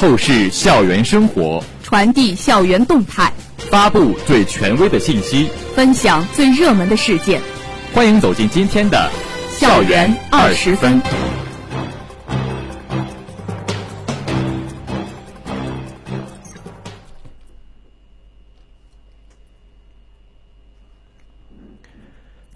透视校园生活，传递校园动态，发布最权威的信息，分享最热门的事件。欢迎走进今天的《校园二十分》。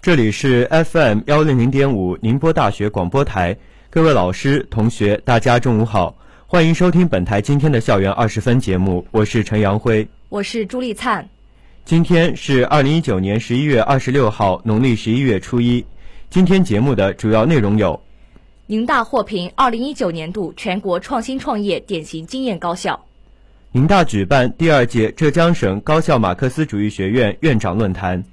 这里是 FM 幺零零点五宁波大学广播台，各位老师、同学，大家中午好，欢迎收听本台今天的校园二十分节目，我是陈阳辉，我是朱丽灿。今天是二零一九年十一月二十六号，农历十一月初一。今天节目的主要内容有：宁大获评二零一九年度全国创新创业典型经验高校；宁大举办第二届浙江省高校马克思主义学院院长论坛。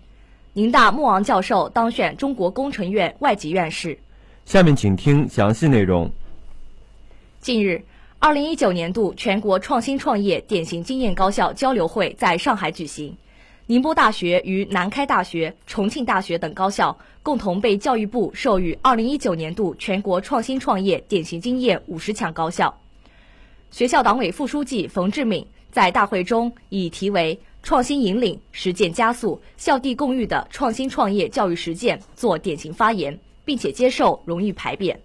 宁大莫昂教授当选中国工程院外籍院士。下面请听详细内容。近日，二零一九年度全国创新创业典型经验高校交流会在上海举行。宁波大学与南开大学、重庆大学等高校共同被教育部授予二零一九年度全国创新创业典型经验五十强高校。学校党委副书记冯志敏在大会中以题为。创新引领、实践加速、校地共育的创新创业教育实践做典型发言，并且接受荣誉牌匾。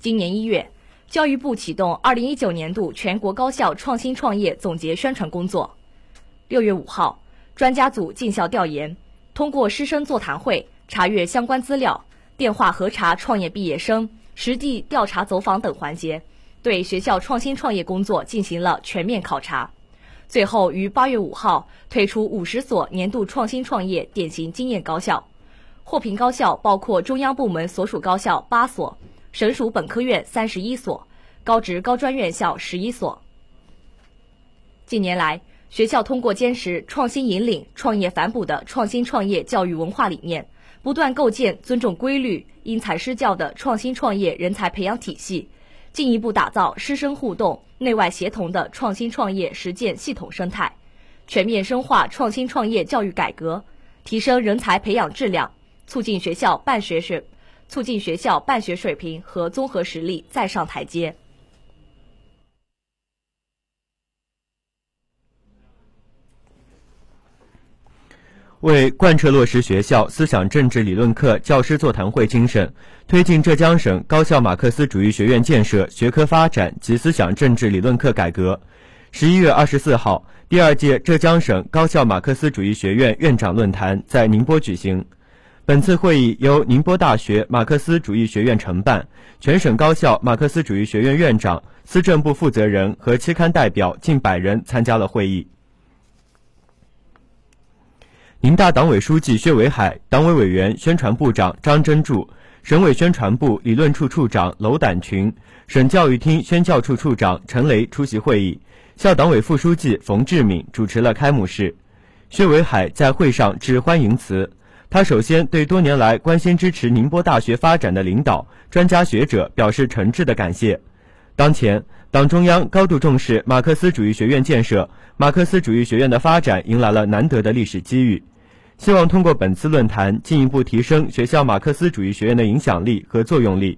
今年一月，教育部启动二零一九年度全国高校创新创业总结宣传工作。六月五号，专家组进校调研，通过师生座谈会、查阅相关资料、电话核查创业毕业生、实地调查走访等环节，对学校创新创业工作进行了全面考察。最后于八月五号推出五十所年度创新创业典型经验高校，获评高校包括中央部门所属高校八所，省属本科院三十一所，高职高专院校十一所。近年来，学校通过坚持创新引领、创业反哺的创新创业教育文化理念，不断构建尊重规律、因材施教的创新创业人才培养体系。进一步打造师生互动、内外协同的创新创业实践系统生态，全面深化创新创业教育改革，提升人才培养质量，促进学校办学水，促进学校办学水平和综合实力再上台阶。为贯彻落实学校思想政治理论课教师座谈会精神，推进浙江省高校马克思主义学院建设学科发展及思想政治理论课改革，十一月二十四号，第二届浙江省高校马克思主义学院院长论坛在宁波举行。本次会议由宁波大学马克思主义学院承办，全省高校马克思主义学院院长、思政部负责人和期刊代表近百人参加了会议。宁大党委书记薛伟海、党委委员、宣传部长张真柱、省委宣传部理论处处长娄胆群、省教育厅宣教处处长陈雷出席会议。校党委副书记冯志敏主持了开幕式。薛伟海在会上致欢迎词。他首先对多年来关心支持宁波大学发展的领导、专家学者表示诚挚的感谢。当前，党中央高度重视马克思主义学院建设，马克思主义学院的发展迎来了难得的历史机遇。希望通过本次论坛，进一步提升学校马克思主义学院的影响力和作用力，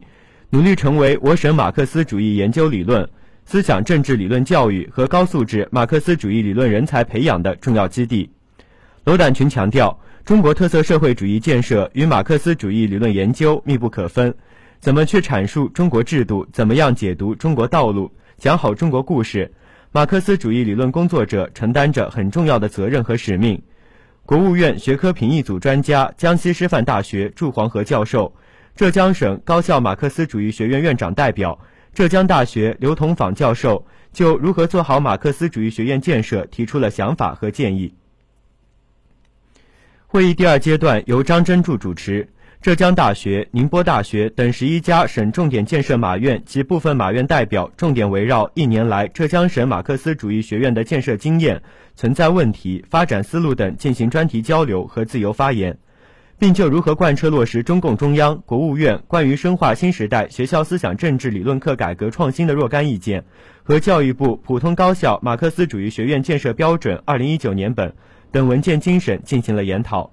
努力成为我省马克思主义研究理论、思想政治理论教育和高素质马克思主义理论人才培养的重要基地。罗胆群强调，中国特色社会主义建设与马克思主义理论研究密不可分，怎么去阐述中国制度，怎么样解读中国道路，讲好中国故事，马克思主义理论工作者承担着很重要的责任和使命。国务院学科评议组专家、江西师范大学祝黄河教授、浙江省高校马克思主义学院院长代表、浙江大学刘同访教授就如何做好马克思主义学院建设提出了想法和建议。会议第二阶段由张真柱主持。浙江大学、宁波大学等十一家省重点建设马院及部分马院代表，重点围绕一年来浙江省马克思主义学院的建设经验、存在问题、发展思路等进行专题交流和自由发言，并就如何贯彻落实中共中央、国务院关于深化新时代学校思想政治理论课改革创新的若干意见和教育部普通高校马克思主义学院建设标准（二零一九年本）等文件精神进行了研讨。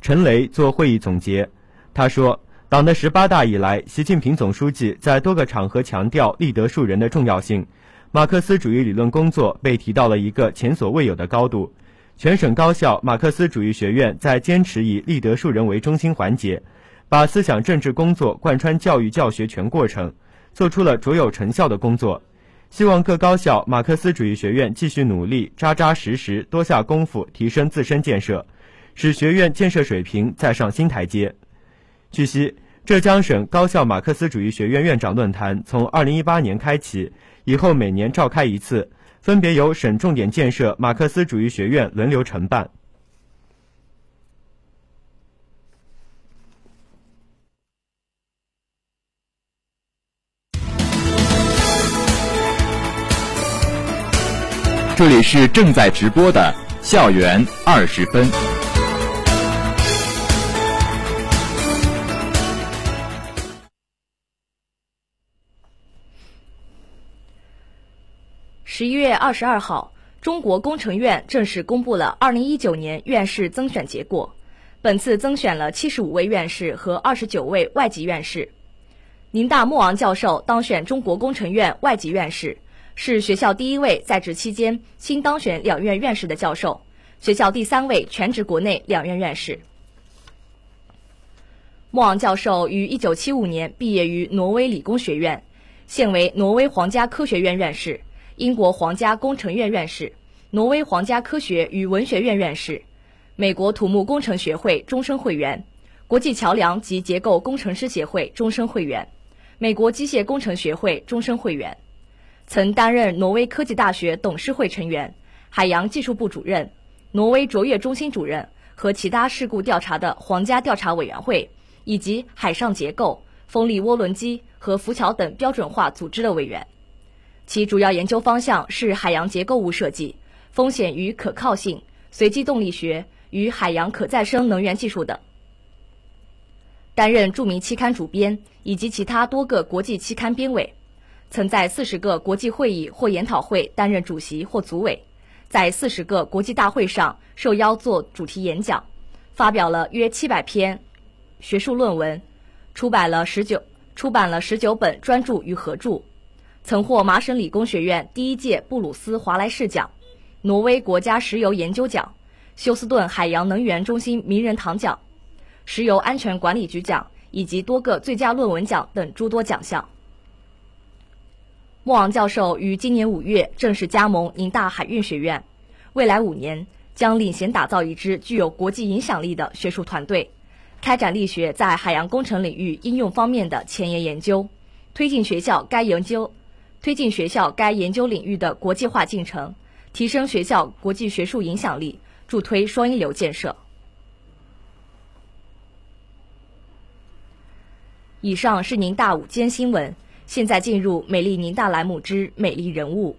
陈雷做会议总结。他说：“党的十八大以来，习近平总书记在多个场合强调立德树人的重要性，马克思主义理论工作被提到了一个前所未有的高度。全省高校马克思主义学院在坚持以立德树人为中心环节，把思想政治工作贯穿教育教学全过程，做出了卓有成效的工作。希望各高校马克思主义学院继续努力，扎扎实实多下功夫，提升自身建设，使学院建设水平再上新台阶。据悉，浙江省高校马克思主义学院院长论坛从2018年开启，以后每年召开一次，分别由省重点建设马克思主义学院轮流承办。这里是正在直播的校园二十分。十一月二十二号，中国工程院正式公布了二零一九年院士增选结果。本次增选了七十五位院士和二十九位外籍院士。宁大莫昂教授当选中国工程院外籍院士。是学校第一位在职期间新当选两院院士的教授，学校第三位全职国内两院院士。莫昂教授于1975年毕业于挪威理工学院，现为挪威皇家科学院院士、英国皇家工程院院士、挪威皇家科学与文学院院士、美国土木工程学会终身会员、国际桥梁及结构工程师协会终身会员、美国机械工程学会终身会员。曾担任挪威科技大学董事会成员、海洋技术部主任、挪威卓越中心主任和其他事故调查的皇家调查委员会以及海上结构、风力涡轮机和浮桥等标准化组织的委员。其主要研究方向是海洋结构物设计、风险与可靠性、随机动力学与海洋可再生能源技术等。担任著名期刊主编以及其他多个国际期刊编委。曾在四十个国际会议或研讨会担任主席或组委，在四十个国际大会上受邀做主题演讲，发表了约七百篇学术论文，出版了十九出版了十九本专著与合著，曾获麻省理工学院第一届布鲁斯华莱士奖、挪威国家石油研究奖、休斯顿海洋能源中心名人堂奖、石油安全管理局奖以及多个最佳论文奖等诸多奖项。莫昂教授于今年五月正式加盟宁大海运学院，未来五年将领衔打造一支具有国际影响力的学术团队，开展力学在海洋工程领域应用方面的前沿研究，推进学校该研究，推进学校该研究领域的国际化进程，提升学校国际学术影响力，助推双一流建设。以上是宁大午间新闻。现在进入美丽宁大栏目之美丽人物。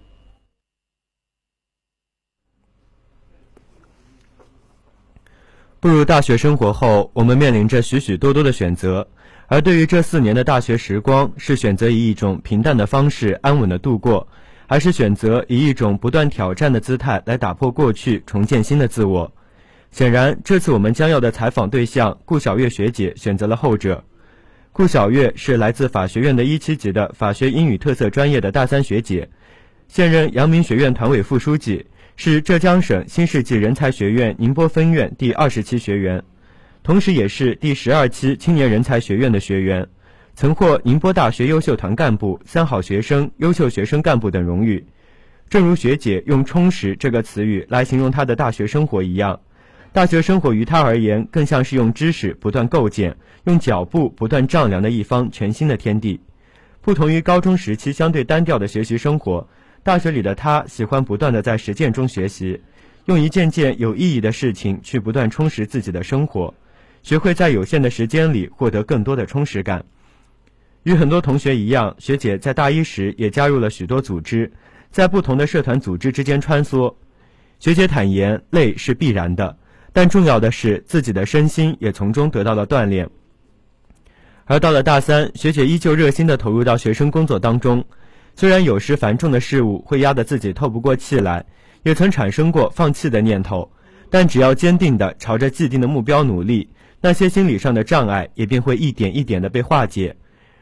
步入大学生活后，我们面临着许许多多的选择，而对于这四年的大学时光，是选择以一种平淡的方式安稳的度过，还是选择以一种不断挑战的姿态来打破过去，重建新的自我？显然，这次我们将要的采访对象顾小月学姐选择了后者。顾晓月是来自法学院的一七级的法学英语特色专业的大三学姐，现任阳明学院团委副书记，是浙江省新世纪人才学院宁波分院第二十期学员，同时也是第十二期青年人才学院的学员，曾获宁波大学优秀团干部、三好学生、优秀学生干部等荣誉。正如学姐用“充实”这个词语来形容她的大学生活一样。大学生活于她而言，更像是用知识不断构建、用脚步不断丈量的一方全新的天地。不同于高中时期相对单调的学习生活，大学里的她喜欢不断的在实践中学习，用一件件有意义的事情去不断充实自己的生活，学会在有限的时间里获得更多的充实感。与很多同学一样，学姐在大一时也加入了许多组织，在不同的社团组织之间穿梭。学姐坦言，累是必然的。但重要的是，自己的身心也从中得到了锻炼。而到了大三，学姐依旧热心地投入到学生工作当中。虽然有时繁重的事物会压得自己透不过气来，也曾产生过放弃的念头，但只要坚定地朝着既定的目标努力，那些心理上的障碍也便会一点一点地被化解。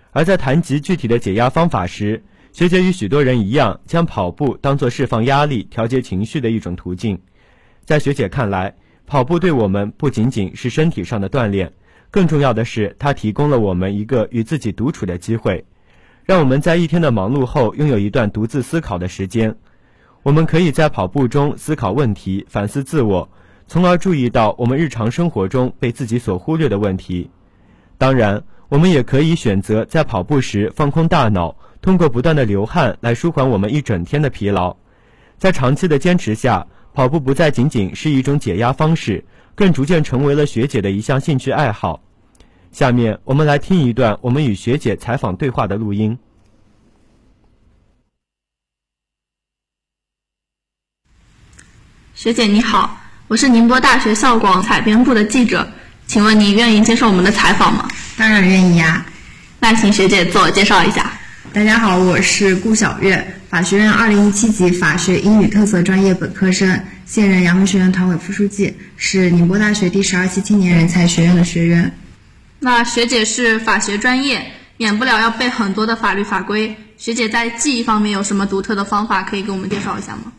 而在谈及具体的解压方法时，学姐与许多人一样，将跑步当作释放压力、调节情绪的一种途径。在学姐看来，跑步对我们不仅仅是身体上的锻炼，更重要的是，它提供了我们一个与自己独处的机会，让我们在一天的忙碌后拥有一段独自思考的时间。我们可以在跑步中思考问题、反思自我，从而注意到我们日常生活中被自己所忽略的问题。当然，我们也可以选择在跑步时放空大脑，通过不断的流汗来舒缓我们一整天的疲劳。在长期的坚持下，跑步不再仅仅是一种解压方式，更逐渐成为了学姐的一项兴趣爱好。下面我们来听一段我们与学姐采访对话的录音。学姐你好，我是宁波大学校广采编部的记者，请问你愿意接受我们的采访吗？当然愿意啊。那请学姐自我介绍一下。大家好，我是顾晓月，法学院2017级法学英语特色专业本科生，现任阳明学院团委副书记，是宁波大学第十二期青年人才学院的学员。那学姐是法学专业，免不了要背很多的法律法规。学姐在记忆方面有什么独特的方法可以给我们介绍一下吗？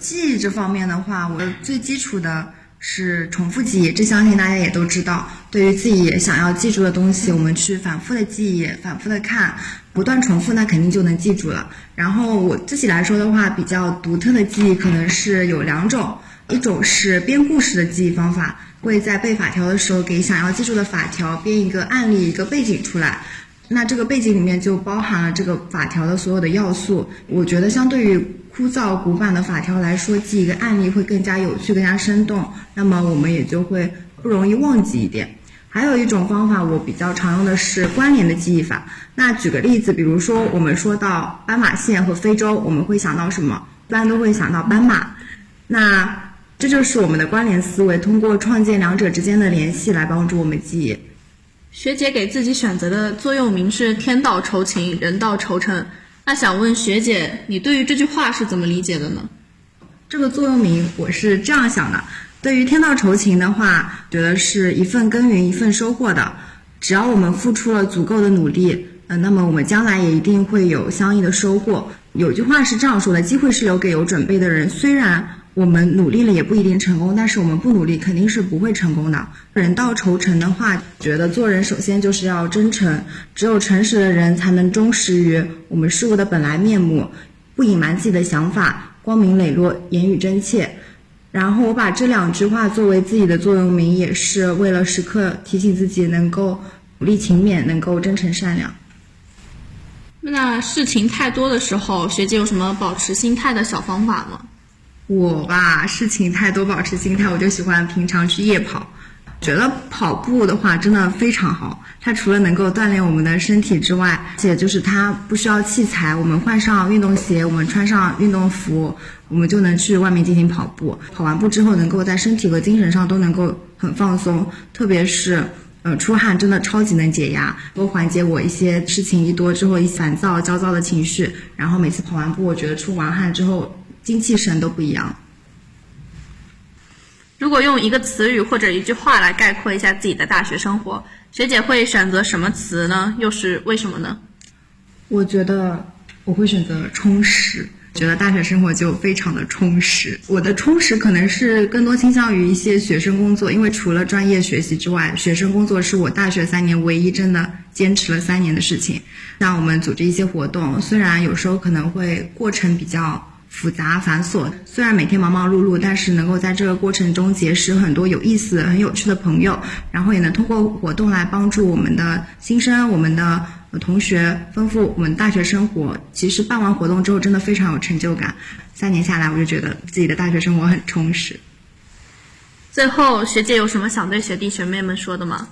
记忆这方面的话，我最基础的是重复记忆，这相信大家也都知道。对于自己想要记住的东西，我们去反复的记忆，反复的看，不断重复，那肯定就能记住了。然后我自己来说的话，比较独特的记忆可能是有两种，一种是编故事的记忆方法，会在背法条的时候给想要记住的法条编一个案例、一个背景出来。那这个背景里面就包含了这个法条的所有的要素。我觉得相对于枯燥古板的法条来说，记一个案例会更加有趣、更加生动。那么我们也就会不容易忘记一点。还有一种方法，我比较常用的是关联的记忆法。那举个例子，比如说我们说到斑马线和非洲，我们会想到什么？一般都会想到斑马。那这就是我们的关联思维，通过创建两者之间的联系来帮助我们记忆。学姐给自己选择的座右铭是“天道酬勤，人道酬诚”。那想问学姐，你对于这句话是怎么理解的呢？这个座右铭我是这样想的：对于“天道酬勤”的话，觉得是一份耕耘一份收获的。只要我们付出了足够的努力，呃，那么我们将来也一定会有相应的收获。有句话是这样说的：“机会是留给有准备的人。”虽然。我们努力了也不一定成功，但是我们不努力肯定是不会成功的。人道酬诚的话，觉得做人首先就是要真诚，只有诚实的人才能忠实于我们事物的本来面目，不隐瞒自己的想法，光明磊落，言语真切。然后我把这两句话作为自己的座右铭，也是为了时刻提醒自己能够努力勤勉，能够真诚善良。那事情太多的时候，学姐有什么保持心态的小方法吗？我吧，事情太多，保持心态，我就喜欢平常去夜跑。觉得跑步的话真的非常好，它除了能够锻炼我们的身体之外，而且就是它不需要器材，我们换上运动鞋，我们穿上运动服，我们就能去外面进行跑步。跑完步之后，能够在身体和精神上都能够很放松，特别是呃出汗，真的超级能解压，能够缓解我一些事情一多之后一烦躁、焦躁的情绪。然后每次跑完步，我觉得出完汗之后。精气神都不一样。如果用一个词语或者一句话来概括一下自己的大学生活，学姐会选择什么词呢？又是为什么呢？我觉得我会选择充实，觉得大学生活就非常的充实。我的充实可能是更多倾向于一些学生工作，因为除了专业学习之外，学生工作是我大学三年唯一真的坚持了三年的事情。像我们组织一些活动，虽然有时候可能会过程比较。复杂繁琐，虽然每天忙忙碌碌，但是能够在这个过程中结识很多有意思、很有趣的朋友，然后也能通过活动来帮助我们的新生、我们的同学丰富我们大学生活。其实办完活动之后，真的非常有成就感。三年下来，我就觉得自己的大学生活很充实。最后，学姐有什么想对学弟学妹们说的吗？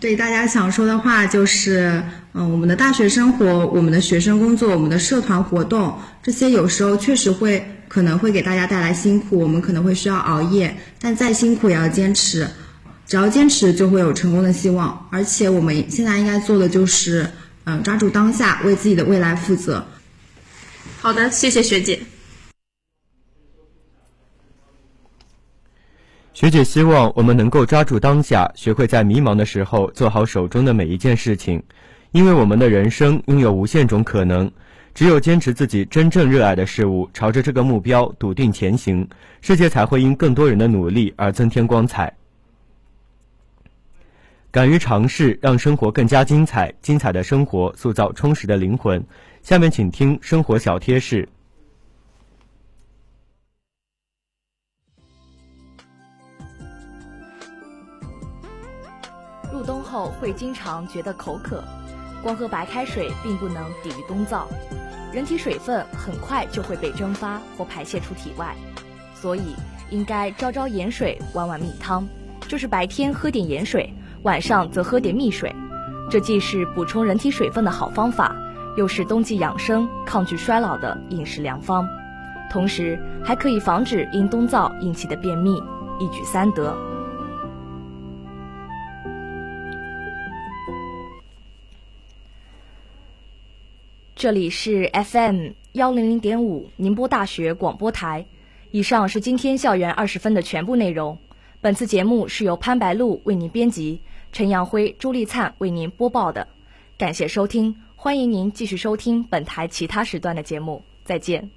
对大家想说的话就是，嗯，我们的大学生活、我们的学生工作、我们的社团活动，这些有时候确实会可能会给大家带来辛苦，我们可能会需要熬夜，但再辛苦也要坚持，只要坚持就会有成功的希望。而且我们现在应该做的就是，嗯，抓住当下，为自己的未来负责。好的，谢谢学姐。学姐希望我们能够抓住当下，学会在迷茫的时候做好手中的每一件事情，因为我们的人生拥有无限种可能，只有坚持自己真正热爱的事物，朝着这个目标笃定前行，世界才会因更多人的努力而增添光彩。敢于尝试，让生活更加精彩。精彩的生活塑造充实的灵魂。下面请听生活小贴士。冬后会经常觉得口渴，光喝白开水并不能抵御冬燥，人体水分很快就会被蒸发或排泄出体外，所以应该朝朝盐水，晚晚蜜汤，就是白天喝点盐水。晚上则喝点蜜水，这既是补充人体水分的好方法，又是冬季养生、抗拒衰老的饮食良方，同时还可以防止因冬燥引起的便秘，一举三得。这里是 FM 幺零零点五宁波大学广播台，以上是今天校园二十分的全部内容。本次节目是由潘白露为您编辑。陈阳辉、朱丽灿为您播报的，感谢收听，欢迎您继续收听本台其他时段的节目，再见。